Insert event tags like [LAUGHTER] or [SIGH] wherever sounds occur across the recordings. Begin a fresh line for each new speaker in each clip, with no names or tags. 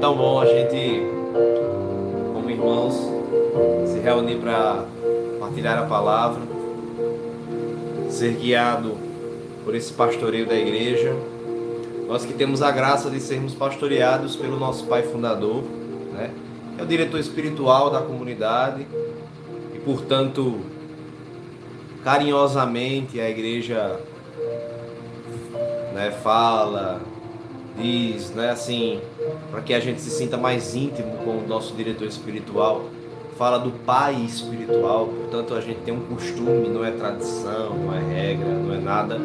tão bom a gente, como irmãos, se reunir para partilhar a palavra, ser guiado por esse pastoreio da igreja. Nós que temos a graça de sermos pastoreados pelo nosso Pai Fundador, né? é o diretor espiritual da comunidade e, portanto, carinhosamente a igreja né, fala, diz, né, assim, para que a gente se sinta mais íntimo com o nosso diretor espiritual, fala do pai espiritual, portanto a gente tem um costume, não é tradição, não é regra, não é nada,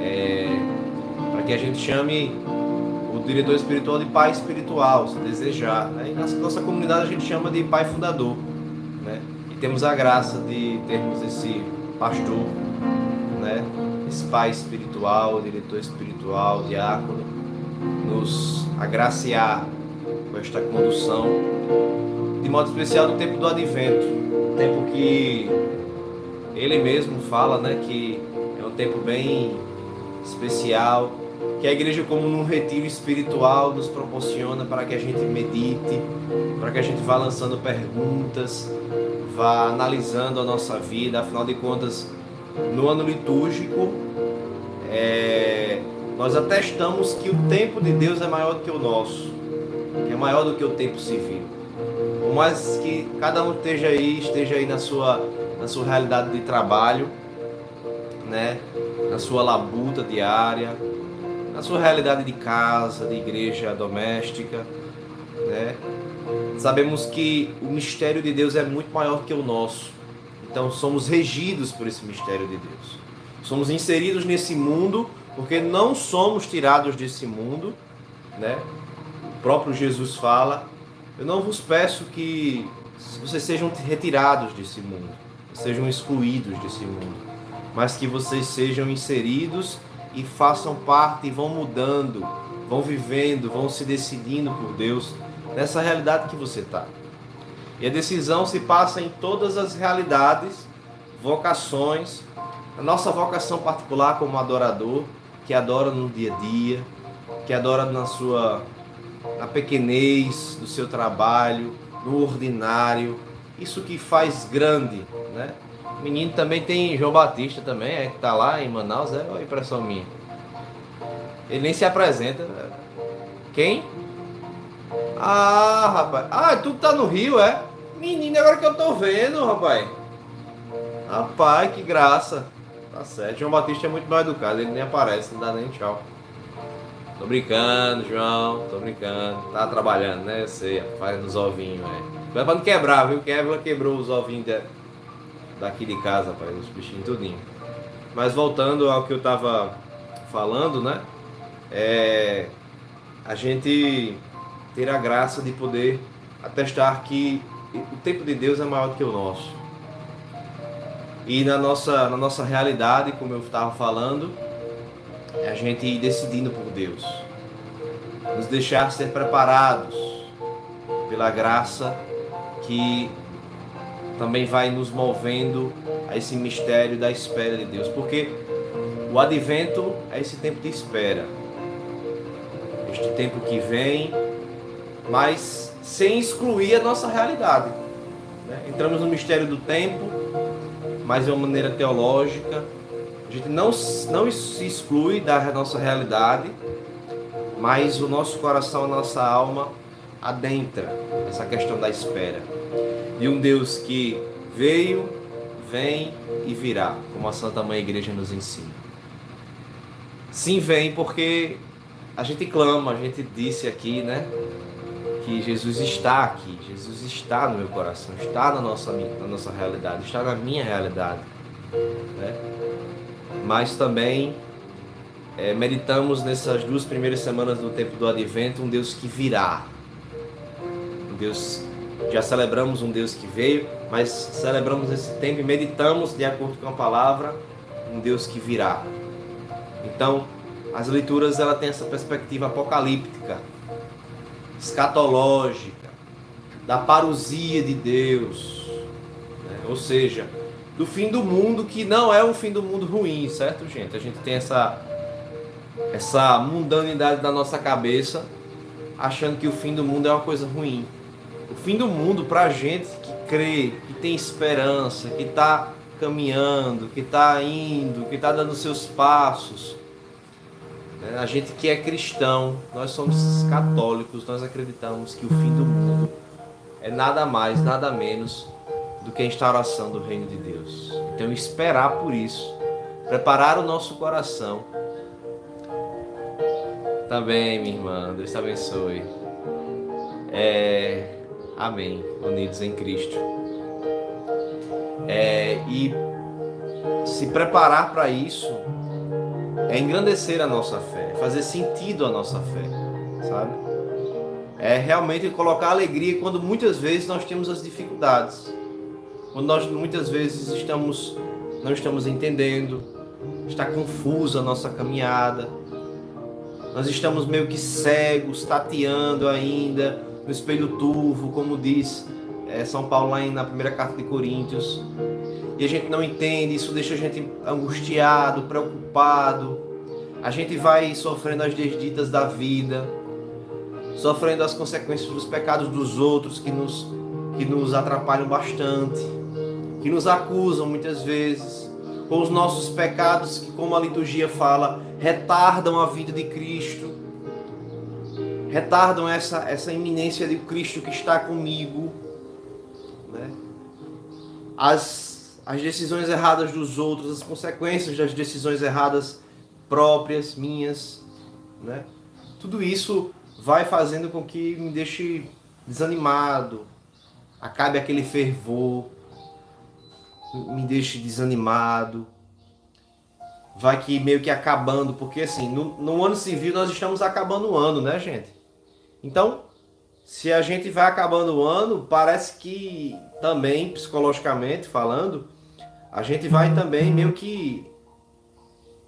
é, para que a gente chame o diretor espiritual de pai espiritual, se desejar. Né? E na nossa comunidade a gente chama de pai fundador. Né? E temos a graça de termos esse pastor, né? esse pai espiritual, diretor espiritual, diácono, nos agraciar com esta condução, de modo especial no tempo do advento, tempo que ele mesmo fala né, que é um tempo bem especial, que a igreja, como num retiro espiritual, nos proporciona para que a gente medite, para que a gente vá lançando perguntas, vá analisando a nossa vida. Afinal de contas, no ano litúrgico, é, nós atestamos que o tempo de Deus é maior do que o nosso, que é maior do que o tempo civil. Por mais que cada um esteja aí, esteja aí na sua, na sua realidade de trabalho, né? na sua labuta diária, na sua realidade de casa, de igreja doméstica, né? Sabemos que o mistério de Deus é muito maior que o nosso. Então somos regidos por esse mistério de Deus. Somos inseridos nesse mundo porque não somos tirados desse mundo, né? O próprio Jesus fala: "Eu não vos peço que vocês sejam retirados desse mundo, sejam excluídos desse mundo, mas que vocês sejam inseridos e façam parte e vão mudando, vão vivendo, vão se decidindo por Deus nessa realidade que você está. E a decisão se passa em todas as realidades, vocações, a nossa vocação particular como adorador, que adora no dia a dia, que adora na sua na pequenez do seu trabalho, no ordinário, isso que faz grande, né? O menino também tem João Batista também, é que tá lá em Manaus, é a impressão minha. Ele nem se apresenta. Né? Quem? Ah, rapaz. Ah, tu tá no Rio, é? Menino, agora que eu tô vendo, rapaz. Rapaz, que graça. Tá certo. João Batista é muito mal educado, ele nem aparece, não dá nem tchau. Tô brincando, João, tô brincando. Tá trabalhando, né? Eu sei, fazendo os ovinhos, velho. Cuidado pra não quebrar, viu? Que Evelyn quebrou os ovinhos de... daqui de casa, rapaz, os bichinhos tudinho. Mas voltando ao que eu tava falando, né? É... A gente ter a graça de poder atestar que o tempo de Deus é maior do que o nosso. E na nossa, na nossa realidade, como eu estava falando, é a gente ir decidindo por Deus. Nos deixar ser preparados pela graça que também vai nos movendo a esse mistério da espera de Deus. Porque o advento é esse tempo de espera. Este tempo que vem, mas sem excluir a nossa realidade. Né? Entramos no mistério do tempo, mas de uma maneira teológica. A gente não, não se exclui da nossa realidade, mas o nosso coração, a nossa alma adentra essa questão da espera. De um Deus que veio, vem e virá, como a Santa Mãe Igreja nos ensina. Sim, vem porque a gente clama, a gente disse aqui, né? Que Jesus está aqui, Jesus está no meu coração, está na nossa, na nossa realidade, está na minha realidade. Né? Mas também é, meditamos nessas duas primeiras semanas do tempo do advento um Deus que virá. Um Deus, já celebramos um Deus que veio, mas celebramos esse tempo e meditamos de acordo com a palavra um Deus que virá. Então, as leituras ela tem essa perspectiva apocalíptica, escatológica, da parousia de Deus, né? ou seja, do fim do mundo que não é um fim do mundo ruim, certo, gente? A gente tem essa essa mundanidade da nossa cabeça achando que o fim do mundo é uma coisa ruim. O fim do mundo, para gente que crê, que tem esperança, que está caminhando, que está indo, que está dando seus passos? A gente que é cristão, nós somos católicos, nós acreditamos que o fim do mundo é nada mais, nada menos do que a instauração do reino de Deus. Então, esperar por isso, preparar o nosso coração. Tá bem, minha irmã, Deus te abençoe. É... Amém. Unidos em Cristo. É... E se preparar para isso é engrandecer a nossa fé, é fazer sentido a nossa fé, sabe? É realmente colocar alegria quando muitas vezes nós temos as dificuldades quando nós muitas vezes estamos não estamos entendendo, está confusa a nossa caminhada. Nós estamos meio que cegos, tateando ainda no espelho turvo, como diz é, São Paulo lá na primeira carta de Coríntios. E a gente não entende, isso deixa a gente angustiado, preocupado. A gente vai sofrendo as desditas da vida, sofrendo as consequências dos pecados dos outros que nos, que nos atrapalham bastante que nos acusam muitas vezes com os nossos pecados que, como a liturgia fala, retardam a vida de Cristo, retardam essa, essa iminência de Cristo que está comigo. Né? As, as decisões erradas dos outros, as consequências das decisões erradas próprias, minhas. Né? Tudo isso vai fazendo com que me deixe desanimado, acabe aquele fervor, me deixe desanimado, vai que meio que acabando, porque assim, no, no ano civil nós estamos acabando o ano, né, gente? Então, se a gente vai acabando o ano, parece que também, psicologicamente falando, a gente vai também meio que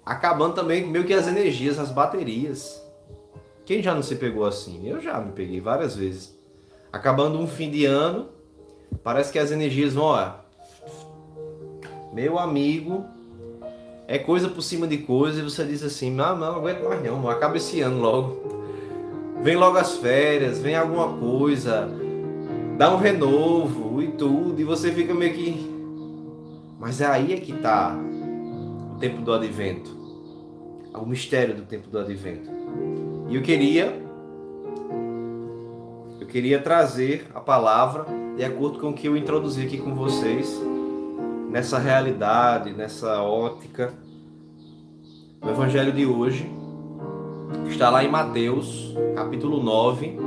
acabando também meio que as energias, as baterias. Quem já não se pegou assim? Eu já me peguei várias vezes. Acabando um fim de ano, parece que as energias vão, ó, meu amigo, é coisa por cima de coisa e você diz assim: não, não, não aguento mais não, acaba esse ano logo. Vem logo as férias, vem alguma coisa, dá um renovo e tudo, e você fica meio que. Mas é aí é que está o tempo do advento, o mistério do tempo do advento. E eu queria. Eu queria trazer a palavra de acordo com o que eu introduzi aqui com vocês nessa realidade, nessa ótica. O evangelho de hoje está lá em Mateus, capítulo 9,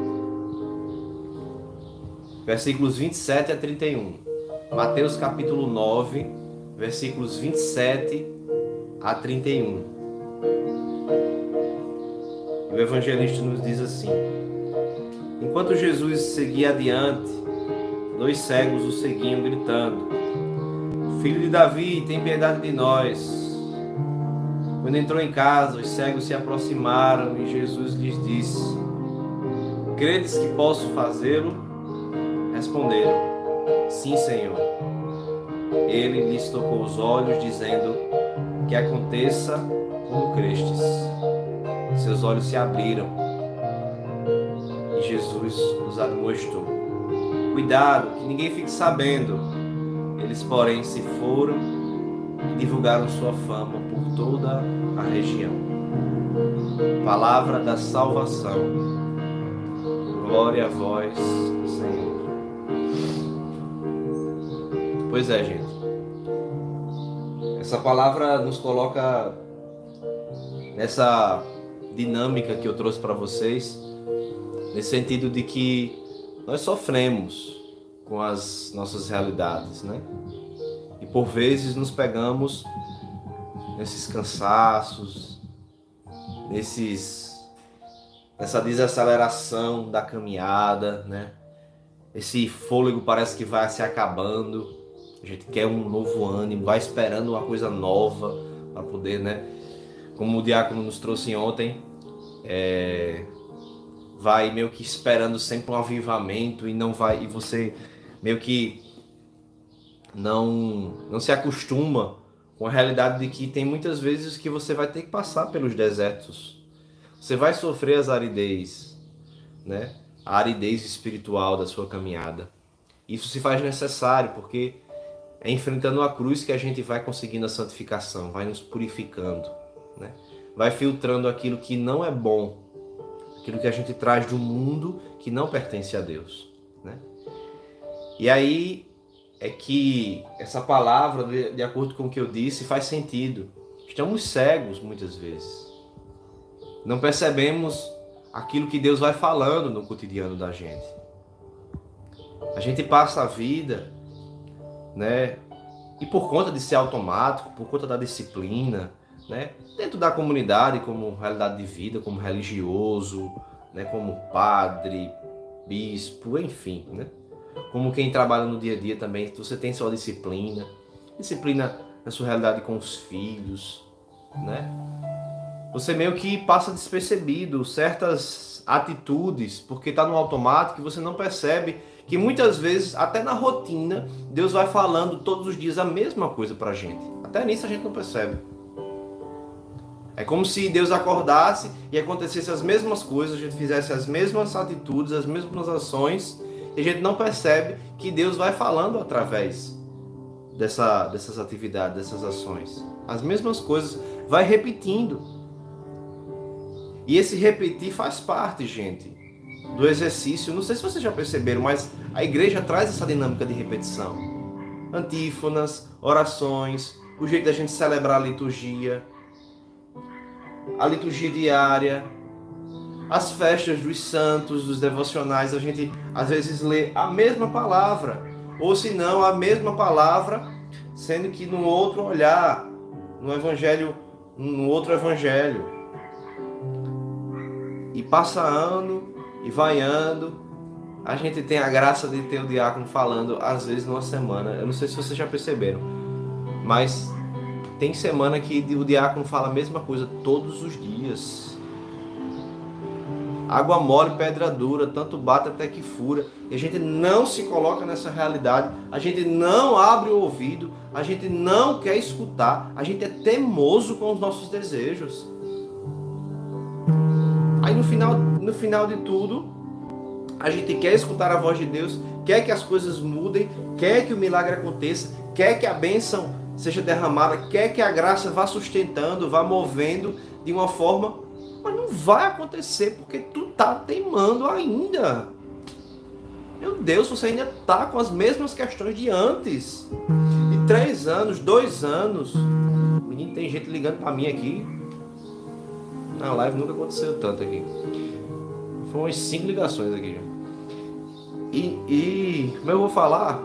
versículos 27 a 31. Mateus, capítulo 9, versículos 27 a 31. O evangelista nos diz assim: Enquanto Jesus seguia adiante, dois cegos o seguiam gritando: Filho de Davi, tem piedade de nós. Quando entrou em casa, os cegos se aproximaram e Jesus lhes disse: Credes que posso fazê-lo? Responderam: Sim, Senhor. Ele lhes tocou os olhos, dizendo: Que aconteça como crestes. Seus olhos se abriram e Jesus os admoestou. Cuidado, que ninguém fique sabendo eles, porém, se foram e divulgaram sua fama por toda a região. Palavra da salvação. Glória a vós, Senhor. Pois é, gente. Essa palavra nos coloca nessa dinâmica que eu trouxe para vocês, nesse sentido de que nós sofremos com as nossas realidades, né? E por vezes nos pegamos nesses cansaços, nesses nessa desaceleração da caminhada, né? Esse fôlego parece que vai se acabando. A gente quer um novo ânimo, vai esperando uma coisa nova para poder, né? Como o diácono nos trouxe ontem, é, vai meio que esperando sempre um avivamento e não vai e você meio que não, não se acostuma com a realidade de que tem muitas vezes que você vai ter que passar pelos desertos. Você vai sofrer as aridez. né, a aridez espiritual da sua caminhada. Isso se faz necessário porque é enfrentando a cruz que a gente vai conseguindo a santificação, vai nos purificando, né? vai filtrando aquilo que não é bom, aquilo que a gente traz de um mundo que não pertence a Deus. Né? E aí é que essa palavra, de, acordo com o que eu disse, faz sentido. Estamos cegos muitas vezes. Não percebemos aquilo que Deus vai falando no cotidiano da gente. A gente passa a vida, né? E por conta de ser automático, por conta da disciplina, né? Dentro da comunidade, como realidade de vida, como religioso, né? Como padre, bispo, enfim, né? Como quem trabalha no dia a dia também, você tem sua disciplina, disciplina na sua realidade com os filhos, né? Você meio que passa despercebido certas atitudes, porque está no automático e você não percebe que muitas vezes, até na rotina, Deus vai falando todos os dias a mesma coisa para a gente. Até nisso a gente não percebe. É como se Deus acordasse e acontecesse as mesmas coisas, a gente fizesse as mesmas atitudes, as mesmas ações, e a gente não percebe que Deus vai falando através dessa, dessas atividades, dessas ações. As mesmas coisas, vai repetindo. E esse repetir faz parte, gente, do exercício. Não sei se vocês já perceberam, mas a igreja traz essa dinâmica de repetição. Antífonas, orações, o jeito da gente celebrar a liturgia, a liturgia diária, as festas dos santos, dos devocionais, a gente às vezes lê a mesma palavra, ou se não, a mesma palavra, sendo que no outro olhar, no evangelho, no outro evangelho. E passa ano, e vaiando. A gente tem a graça de ter o diácono falando às vezes numa semana. Eu não sei se vocês já perceberam, mas tem semana que o diácono fala a mesma coisa todos os dias. Água mole, pedra dura, tanto bate até que fura. E a gente não se coloca nessa realidade, a gente não abre o ouvido, a gente não quer escutar, a gente é teimoso com os nossos desejos. Aí no final, no final de tudo, a gente quer escutar a voz de Deus, quer que as coisas mudem, quer que o milagre aconteça, quer que a bênção seja derramada, quer que a graça vá sustentando, vá movendo de uma forma, mas não vai acontecer porque tu tá teimando ainda. Meu Deus, você ainda tá com as mesmas questões de antes. De três anos, dois anos. Menino, tem gente ligando para mim aqui. Na live nunca aconteceu tanto aqui. Foram umas cinco ligações aqui. E, e como eu vou falar?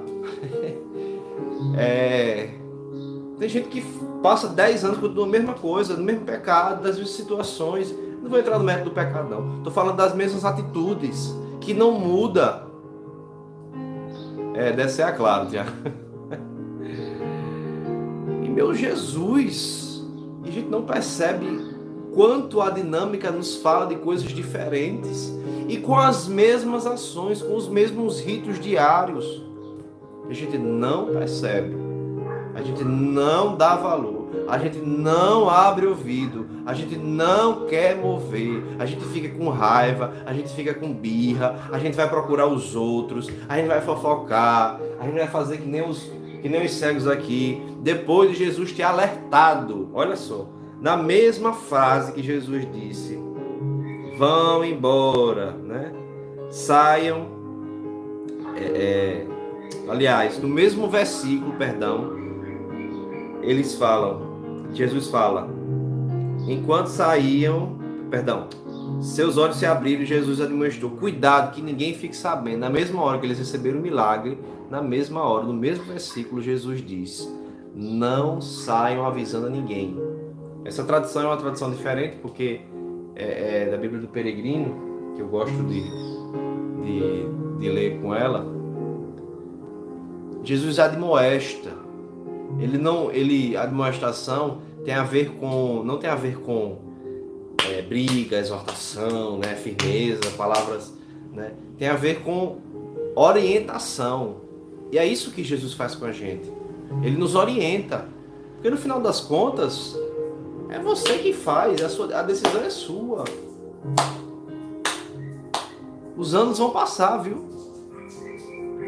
[LAUGHS] é, tem gente que passa 10 anos com a mesma coisa, no mesmo pecado, das mesmas situações. Não vou entrar no mérito do pecado, não. Estou falando das mesmas atitudes, que não muda. É, deve ser a claro, Tiago. [LAUGHS] E meu Jesus, a gente não percebe quanto a dinâmica nos fala de coisas diferentes e com as mesmas ações, com os mesmos ritos diários. A gente não percebe, a gente não dá valor, a gente não abre ouvido, a gente não quer mover, a gente fica com raiva, a gente fica com birra, a gente vai procurar os outros, a gente vai fofocar, a gente vai fazer que nem os, que nem os cegos aqui, depois de Jesus ter alertado. Olha só na mesma frase que Jesus disse: vão embora, né? Saiam. É, é, aliás, no mesmo versículo, perdão, eles falam, Jesus fala, enquanto saíam, perdão, seus olhos se abriram e Jesus admoestou: cuidado que ninguém fique sabendo. Na mesma hora que eles receberam o milagre, na mesma hora, no mesmo versículo, Jesus diz: não saiam avisando a ninguém essa tradução é uma tradução diferente porque é, é da Bíblia do Peregrino, que eu gosto de, de, de ler com ela. Jesus admoesta. Ele não, ele admoestação tem a ver com, não tem a ver com é, briga, exortação, né, firmeza, palavras, né, tem a ver com orientação. E é isso que Jesus faz com a gente. Ele nos orienta. Porque no final das contas, é você que faz, a, sua, a decisão é sua. os anos vão passar, viu?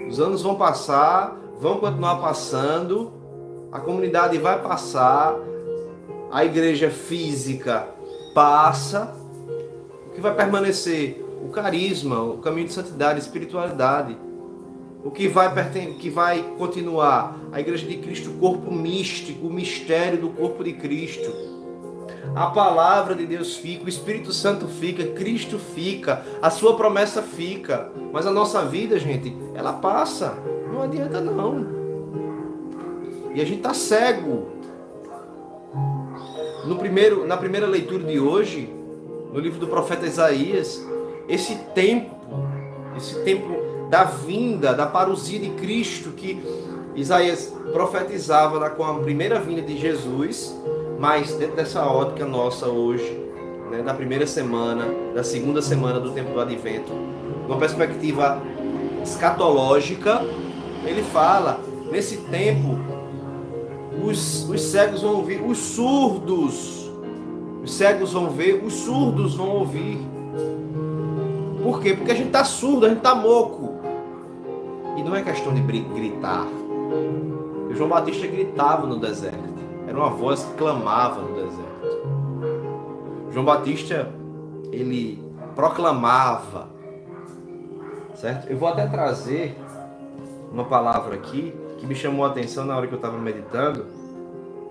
Os anos vão passar, vão continuar passando, a comunidade vai passar, a igreja física passa, o que vai permanecer? O carisma, o caminho de santidade, espiritualidade. O que vai, que vai continuar? A igreja de Cristo, o corpo místico, o mistério do corpo de Cristo. A palavra de Deus fica, o Espírito Santo fica, Cristo fica, a sua promessa fica. Mas a nossa vida, gente, ela passa. Não adianta não. E a gente está cego. No primeiro, na primeira leitura de hoje, no livro do profeta Isaías, esse tempo, esse tempo da vinda, da parousia de Cristo que Isaías profetizava com a primeira vinda de Jesus, mas dentro dessa ótica nossa hoje, né, da primeira semana, da segunda semana do tempo do Advento, uma perspectiva escatológica, ele fala, nesse tempo, os, os cegos vão ouvir, os surdos, os cegos vão ver, os surdos vão ouvir. Por quê? Porque a gente está surdo, a gente está moco. E não é questão de gritar. João Batista gritava no deserto. Era uma voz que clamava no deserto. João Batista, ele proclamava. Certo? Eu vou até trazer uma palavra aqui que me chamou a atenção na hora que eu estava meditando,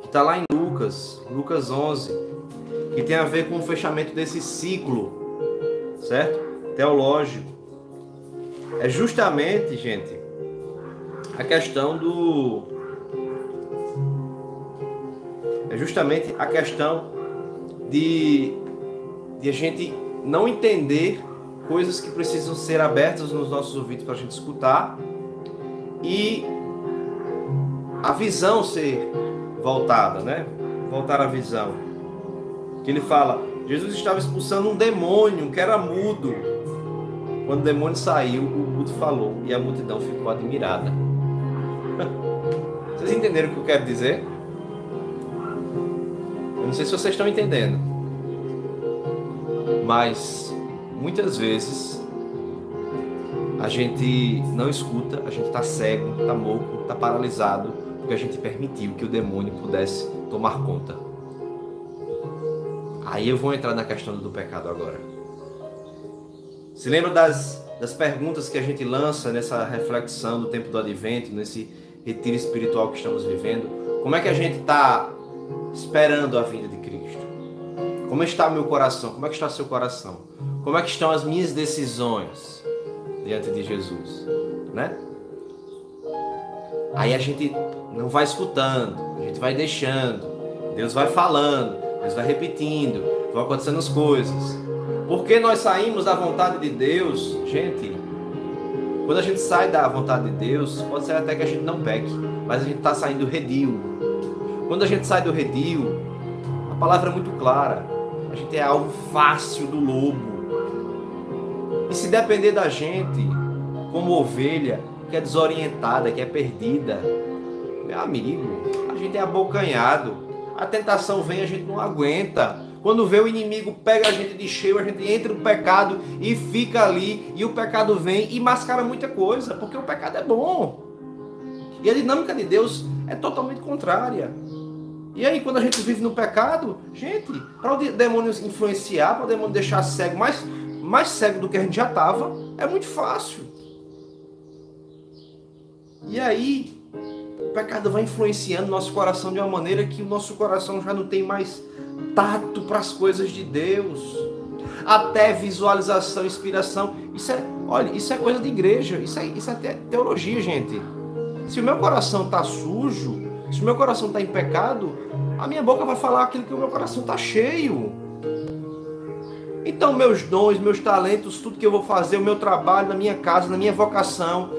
que está lá em Lucas, Lucas 11, que tem a ver com o fechamento desse ciclo, certo? Teológico é justamente, gente, a questão do. É justamente a questão de, de a gente não entender coisas que precisam ser abertas nos nossos ouvidos para a gente escutar e a visão ser voltada, né? Voltar a visão. Que ele fala, Jesus estava expulsando um demônio que era mudo. Quando o demônio saiu, o mudo falou e a multidão ficou admirada. [LAUGHS] Vocês entenderam o que eu quero dizer? Não sei se vocês estão entendendo. Mas muitas vezes a gente não escuta, a gente está cego, está moco, está paralisado, porque a gente permitiu que o demônio pudesse tomar conta. Aí eu vou entrar na questão do pecado agora. Se lembra das, das perguntas que a gente lança nessa reflexão do tempo do advento, nesse retiro espiritual que estamos vivendo? Como é que a gente está esperando a vinda de Cristo? Como está meu coração? Como é que está seu coração? Como é que estão as minhas decisões diante de Jesus? Né? Aí a gente não vai escutando, a gente vai deixando, Deus vai falando, Deus vai repetindo, vão acontecendo as coisas. Porque nós saímos da vontade de Deus, gente. Quando a gente sai da vontade de Deus, pode ser até que a gente não peque, mas a gente está saindo do redil. Quando a gente sai do redil, a palavra é muito clara. A gente é algo fácil do lobo. E se depender da gente, como ovelha, que é desorientada, que é perdida, meu amigo, a gente é abocanhado. A tentação vem, a gente não aguenta. Quando vê o inimigo pega a gente de cheio, a gente entra no pecado e fica ali, e o pecado vem e mascara muita coisa, porque o pecado é bom. E a dinâmica de Deus é totalmente contrária. E aí, quando a gente vive no pecado, gente, para o demônio influenciar, para o demônio deixar cego, mais, mais cego do que a gente já estava, é muito fácil. E aí, o pecado vai influenciando nosso coração de uma maneira que o nosso coração já não tem mais tato para as coisas de Deus, até visualização, inspiração. Isso é, olha, isso é coisa de igreja, isso é, isso é teologia, gente. Se o meu coração está sujo, se o meu coração está em pecado, a minha boca vai falar aquilo que o meu coração está cheio. Então, meus dons, meus talentos, tudo que eu vou fazer, o meu trabalho, na minha casa, na minha vocação,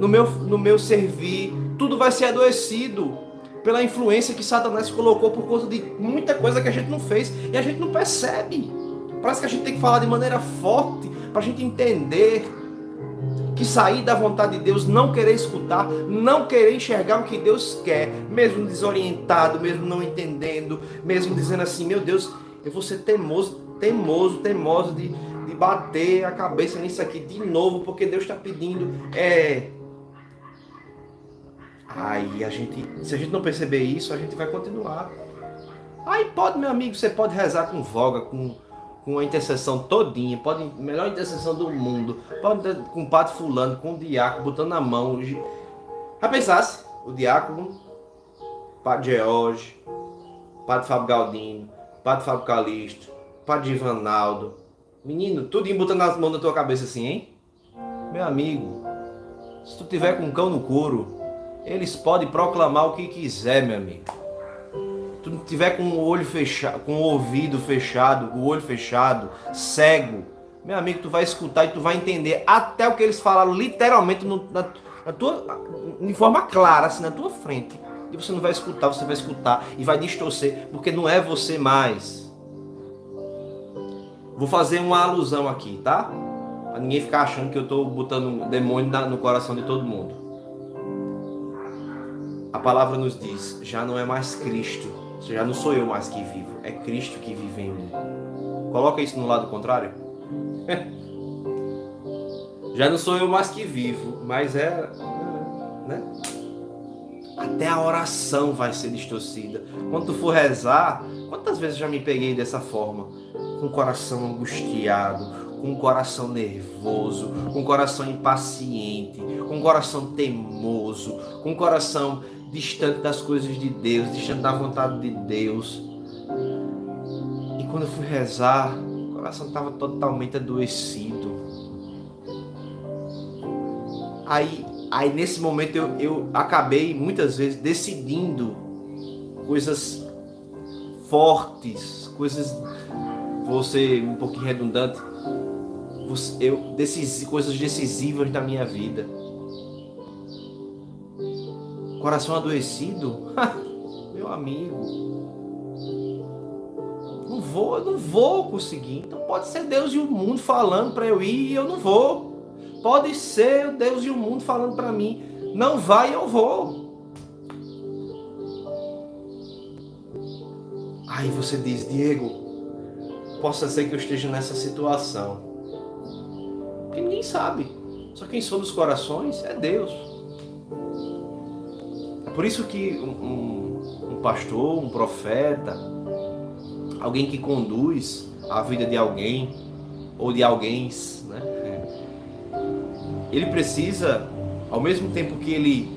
no meu, no meu servir, tudo vai ser adoecido pela influência que Satanás colocou por conta de muita coisa que a gente não fez e a gente não percebe. Parece que a gente tem que falar de maneira forte para a gente entender que sair da vontade de Deus, não querer escutar, não querer enxergar o que Deus quer, mesmo desorientado, mesmo não entendendo, mesmo dizendo assim: meu Deus, eu vou ser teimoso, teimoso, teimoso de, de bater a cabeça nisso aqui de novo, porque Deus está pedindo. É. Aí a gente, se a gente não perceber isso, a gente vai continuar. Aí pode, meu amigo, você pode rezar com voga, com, com a intercessão todinha, pode, melhor intercessão do mundo, pode com o padre fulano, com o diácono, botando na mão. Já pensasse, o diácono, padre George, padre Fábio Galdino, padre Fábio Calixto, padre Ivanaldo, menino, tudo botando nas mãos da tua cabeça assim, hein? Meu amigo, se tu tiver com um cão no couro, eles podem proclamar o que quiser, meu amigo. Tu tiver com o olho fechado, com o ouvido fechado, o olho fechado, cego, meu amigo, tu vai escutar e tu vai entender até o que eles falaram literalmente no, na, na tua, de forma clara, assim, na tua frente. E você não vai escutar, você vai escutar e vai distorcer, porque não é você mais. Vou fazer uma alusão aqui, tá? Pra ninguém ficar achando que eu estou botando um demônio no coração de todo mundo. A palavra nos diz: já não é mais Cristo, já não sou eu mais que vivo, é Cristo que vive em mim. Coloca isso no lado contrário. [LAUGHS] já não sou eu mais que vivo, mas é. Né? Até a oração vai ser distorcida. Quando tu for rezar, quantas vezes já me peguei dessa forma? Com o coração angustiado, com o coração nervoso, com o coração impaciente, com o coração teimoso, com o coração distante das coisas de Deus, distante da vontade de Deus. E quando eu fui rezar, o coração estava totalmente adoecido. Aí, aí nesse momento eu, eu acabei muitas vezes decidindo coisas fortes, coisas, vou ser um pouquinho redundante, eu, decis, coisas decisivas da minha vida Coração adoecido? [LAUGHS] Meu amigo. Não vou, eu não vou conseguir. Então pode ser Deus e o mundo falando para eu ir e eu não vou. Pode ser Deus e o mundo falando para mim, não vai, eu vou. Aí você diz, Diego, possa ser que eu esteja nessa situação. Porque ninguém sabe. Só quem soube os corações é Deus. Por isso que um, um, pastor, um profeta, alguém que conduz a vida de alguém ou de alguém, né? Ele precisa, ao mesmo tempo que ele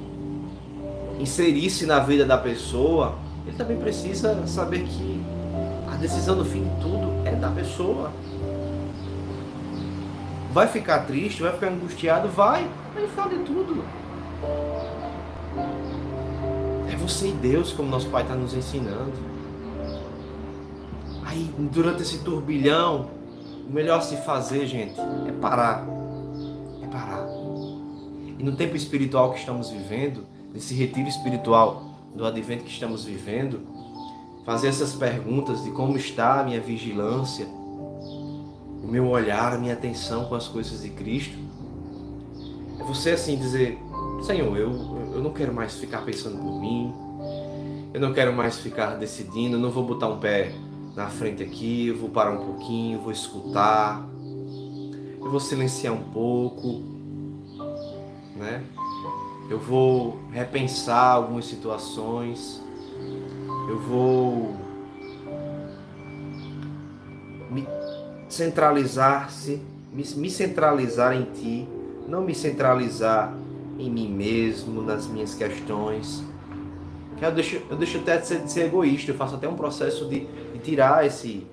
inserisse na vida da pessoa, ele também precisa saber que a decisão do fim de tudo é da pessoa. Vai ficar triste, vai ficar angustiado, vai, mas no final de tudo é você e Deus, como nosso Pai está nos ensinando. Aí, durante esse turbilhão, o melhor a se fazer, gente, é parar. É parar. E no tempo espiritual que estamos vivendo, nesse retiro espiritual do advento que estamos vivendo, fazer essas perguntas de como está a minha vigilância, o meu olhar, a minha atenção com as coisas de Cristo. É você assim dizer, Senhor, eu, eu não quero mais ficar pensando por mim, eu não quero mais ficar decidindo, eu não vou botar um pé na frente aqui, eu vou parar um pouquinho, vou escutar, eu vou silenciar um pouco, né? Eu vou repensar algumas situações, eu vou me centralizar-se, me, me centralizar em ti, não me centralizar em mim mesmo, nas minhas questões. Eu deixo, eu deixo até de ser, de ser egoísta, eu faço até um processo de, de tirar esse,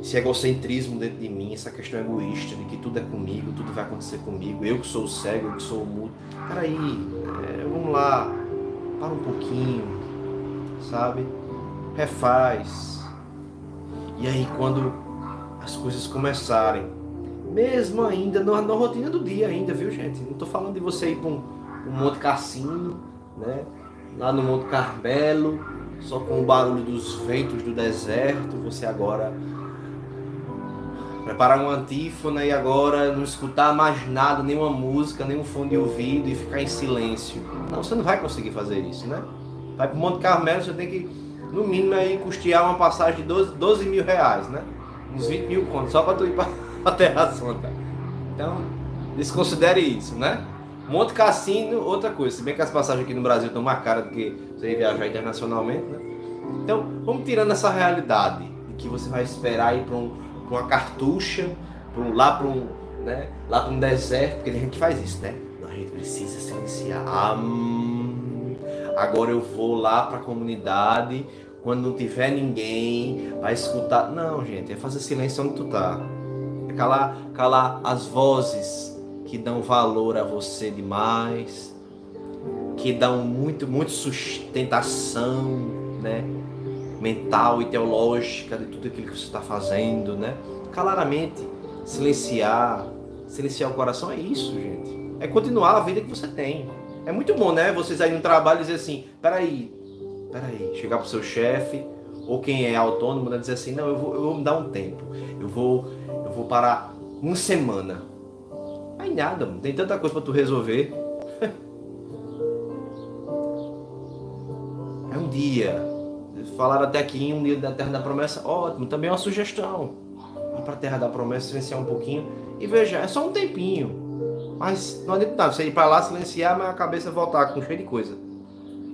esse egocentrismo dentro de mim, essa questão egoísta de que tudo é comigo, tudo vai acontecer comigo, eu que sou o cego, eu que sou o mudo. Peraí, é, vamos lá, para um pouquinho, sabe? Refaz. E aí quando as coisas começarem mesmo ainda na, na, rotina do dia ainda, viu gente? Não estou falando de você ir para um, um Monte Cassino, né? Lá no Monte Carmelo, só com o barulho dos ventos do deserto, você agora preparar uma antífona e agora não escutar mais nada, nenhuma música, nenhum fone de ouvido e ficar em silêncio. Não, você não vai conseguir fazer isso, né? Vai para o Monte Carmelo, você tem que, no mínimo, aí, custear uma passagem de 12, 12 mil reais, né? Uns 20 mil contos, só para tu ir para [LAUGHS] a Terra Santa. Então, desconsidere isso, né? Monte Cassino, outra coisa. Se bem que as passagens aqui no Brasil estão mais caras do que você viajar internacionalmente, né? Então, vamos tirando essa realidade de que você vai esperar ir para um, uma cartucha, um, lá para um, né? lá para um deserto, porque a gente faz isso, né? A gente precisa silenciar. Agora eu vou lá para a comunidade, quando não tiver ninguém, vai escutar. Não, gente, é fazer silêncio onde tu tá. Calar, calar as vozes que dão valor a você demais, que dão muito, muito sustentação, né? Mental e teológica de tudo aquilo que você está fazendo, né? Claramente, silenciar, silenciar o coração é isso, gente. É continuar a vida que você tem. É muito bom, né? Vocês aí no trabalho dizer assim, peraí, peraí, chegar pro seu chefe ou quem é autônomo, né, dizer assim, não, eu vou, eu vou me dar um tempo, eu vou, vou parar uma semana. Aí nada, mano. tem tanta coisa para tu resolver. [LAUGHS] é um dia. Falaram até aqui um dia da Terra da Promessa, ótimo, também é uma sugestão. Ir para a Terra da Promessa, silenciar um pouquinho e veja, é só um tempinho. Mas não adianta nada, você ir para lá silenciar, mas a cabeça voltar com cheio de coisa.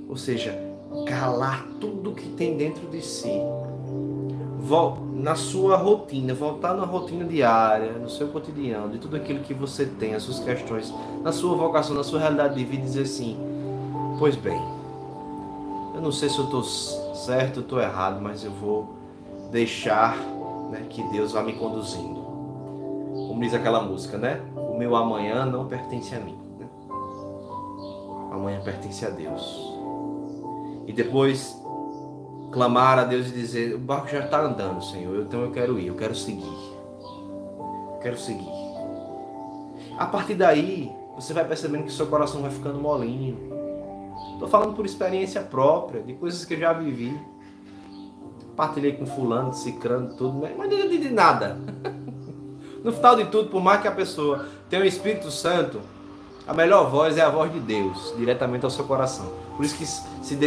Ou seja, calar tudo que tem dentro de si. Na sua rotina, voltar na rotina diária, no seu cotidiano, de tudo aquilo que você tem, as suas questões, na sua vocação, na sua realidade de vida, e dizer assim: Pois bem, eu não sei se eu estou certo ou estou errado, mas eu vou deixar né, que Deus vá me conduzindo. Como diz aquela música, né? O meu amanhã não pertence a mim. Né? Amanhã pertence a Deus e depois clamar a Deus e dizer: o barco já está andando, Senhor, então eu quero ir, eu quero seguir. Eu quero seguir. A partir daí, você vai percebendo que seu coração vai ficando molinho. Estou falando por experiência própria, de coisas que eu já vivi. Partilhei com fulano, cicrando, tudo, mas não de nada. [LAUGHS] No final de tudo, por mais que a pessoa tenha o Espírito Santo, a melhor voz é a voz de Deus, diretamente ao seu coração. Por isso que se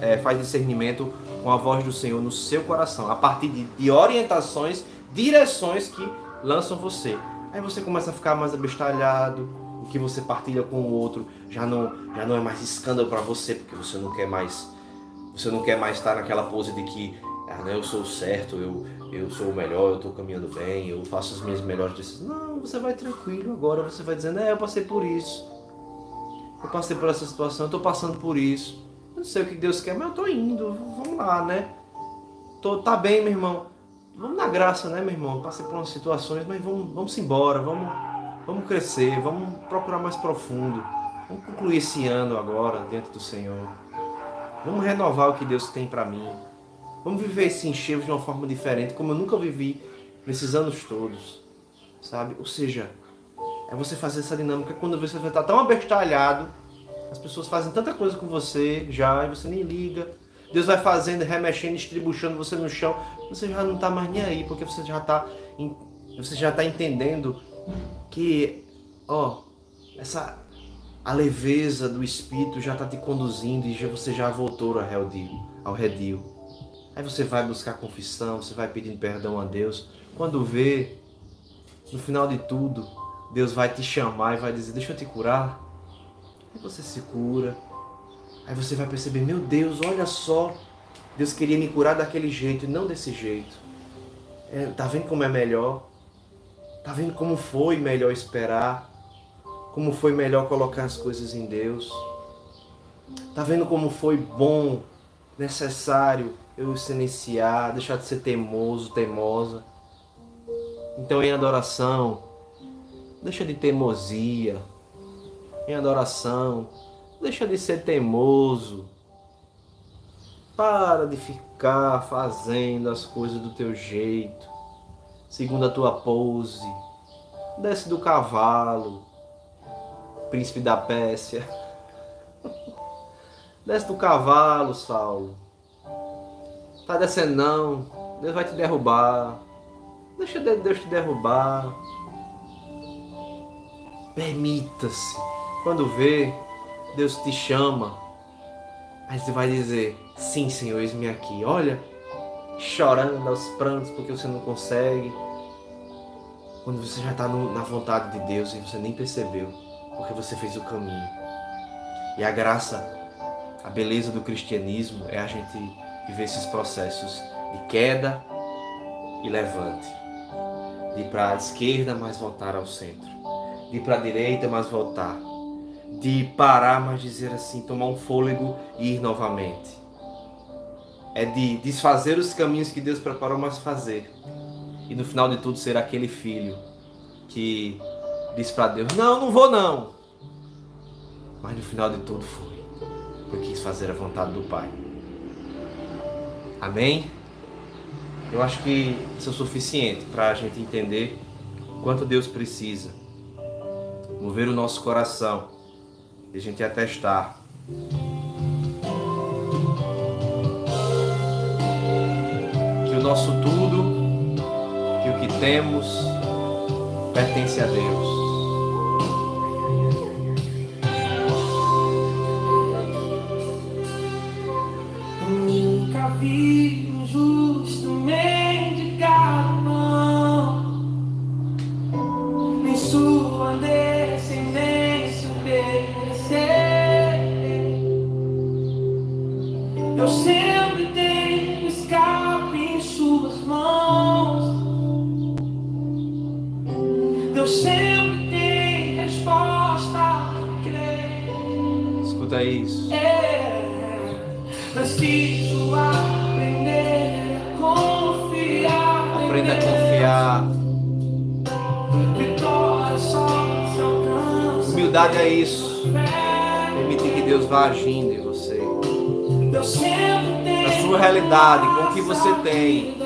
é, faz discernimento com a voz do Senhor no seu coração, a partir de, de orientações, direções que lançam você. Aí você começa a ficar mais abestalhado, o que você partilha com o outro já não, já não é mais escândalo para você, porque você não quer mais você não quer mais estar naquela pose de que ah, né, eu sou certo, eu, eu sou o melhor, eu estou caminhando bem, eu faço as minhas melhores decisões. Não, você vai tranquilo agora, você vai dizendo, é, eu passei por isso. Eu passei por essa situação, eu estou passando por isso. Eu não sei o que Deus quer, mas eu estou indo, vamos lá, né? Tô, tá bem, meu irmão. Vamos na graça, né, meu irmão? Passei por umas situações, mas vamos, vamos embora, vamos, vamos crescer, vamos procurar mais profundo. Vamos concluir esse ano agora, dentro do Senhor. Vamos renovar o que Deus tem para mim. Vamos viver esse enxergo de uma forma diferente, como eu nunca vivi nesses anos todos. Sabe? Ou seja, é você fazer essa dinâmica quando você está tão abestalhado, as pessoas fazem tanta coisa com você já e você nem liga. Deus vai fazendo, remexendo, estribuchando você no chão. Você já não está mais nem aí, porque você já está você já está entendendo que, ó, essa a leveza do Espírito já está te conduzindo e você já voltou ao redil. Ao redil. Aí você vai buscar confissão, você vai pedindo perdão a Deus. Quando vê, no final de tudo, Deus vai te chamar e vai dizer: Deixa eu te curar. Aí você se cura. Aí você vai perceber: Meu Deus, olha só. Deus queria me curar daquele jeito e não desse jeito. É, tá vendo como é melhor? Tá vendo como foi melhor esperar? Como foi melhor colocar as coisas em Deus? Tá vendo como foi bom, necessário eu silenciar, deixar de ser teimoso, teimosa. Então, em adoração, deixa de teimosia. Em adoração, deixa de ser teimoso. Para de ficar fazendo as coisas do teu jeito, segundo a tua pose. Desce do cavalo, príncipe da Pérsia. [LAUGHS] Desce do cavalo, Saulo. Tá descendo não. Deus vai te derrubar. Deixa Deus te derrubar. Permita-se. Quando vê, Deus te chama. Aí você vai dizer: Sim, Senhor, eis-me aqui. Olha, chorando aos prantos porque você não consegue. quando você já está na vontade de Deus e você nem percebeu, porque você fez o caminho. E a graça, a beleza do cristianismo é a gente viver esses processos de queda e levante, de ir para a esquerda, mas voltar ao centro, de ir para a direita, mas voltar, de parar, mas dizer assim, tomar um fôlego e ir novamente. É de desfazer os caminhos que Deus preparou, mas fazer e no final de tudo ser aquele filho que diz para Deus: Não, não vou não. Mas no final de tudo foi, porque quis fazer a vontade do Pai. Amém? Eu acho que isso é o suficiente para a gente entender quanto Deus precisa mover o nosso coração e a gente atestar que o nosso tudo que temos pertence a Deus. Isso.
É, preciso aprender a confiar.
Aprenda a confiar. Humildade é isso. Permitir que Deus vá agindo em você. Na sua realidade, com o que você tem.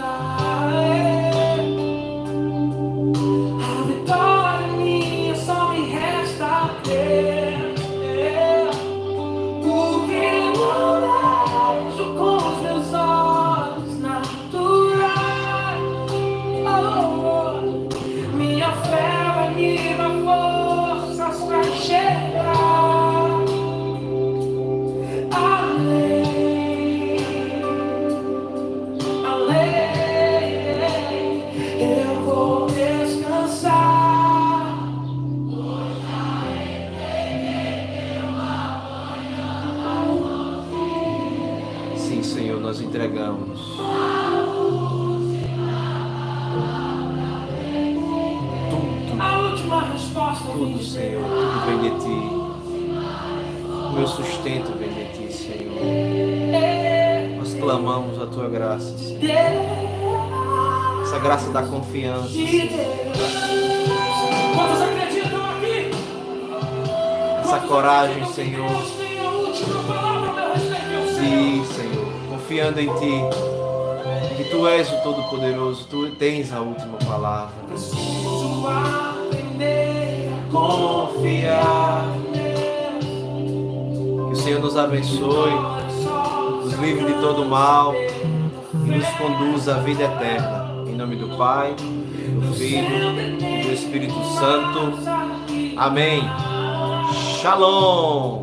Senhor, nós entregamos. Tudo,
A última resposta
tudo,
de
Senhor, tudo vem de Ti. O meu sustento vem de Ti, Senhor. Nós clamamos a Tua graça, Senhor. Essa graça da confiança.
de Deus. Quantos acreditam aqui?
Essa coragem, Senhor.
Deus
Confiando em Ti. Que Tu és o Todo-Poderoso. Tu tens a última palavra.
Preciso aprender a
Confiar. Que o Senhor nos abençoe. Nos livre de todo mal. E nos conduza à vida eterna. Em nome do Pai, do Filho e do Espírito Santo. Amém. Shalom.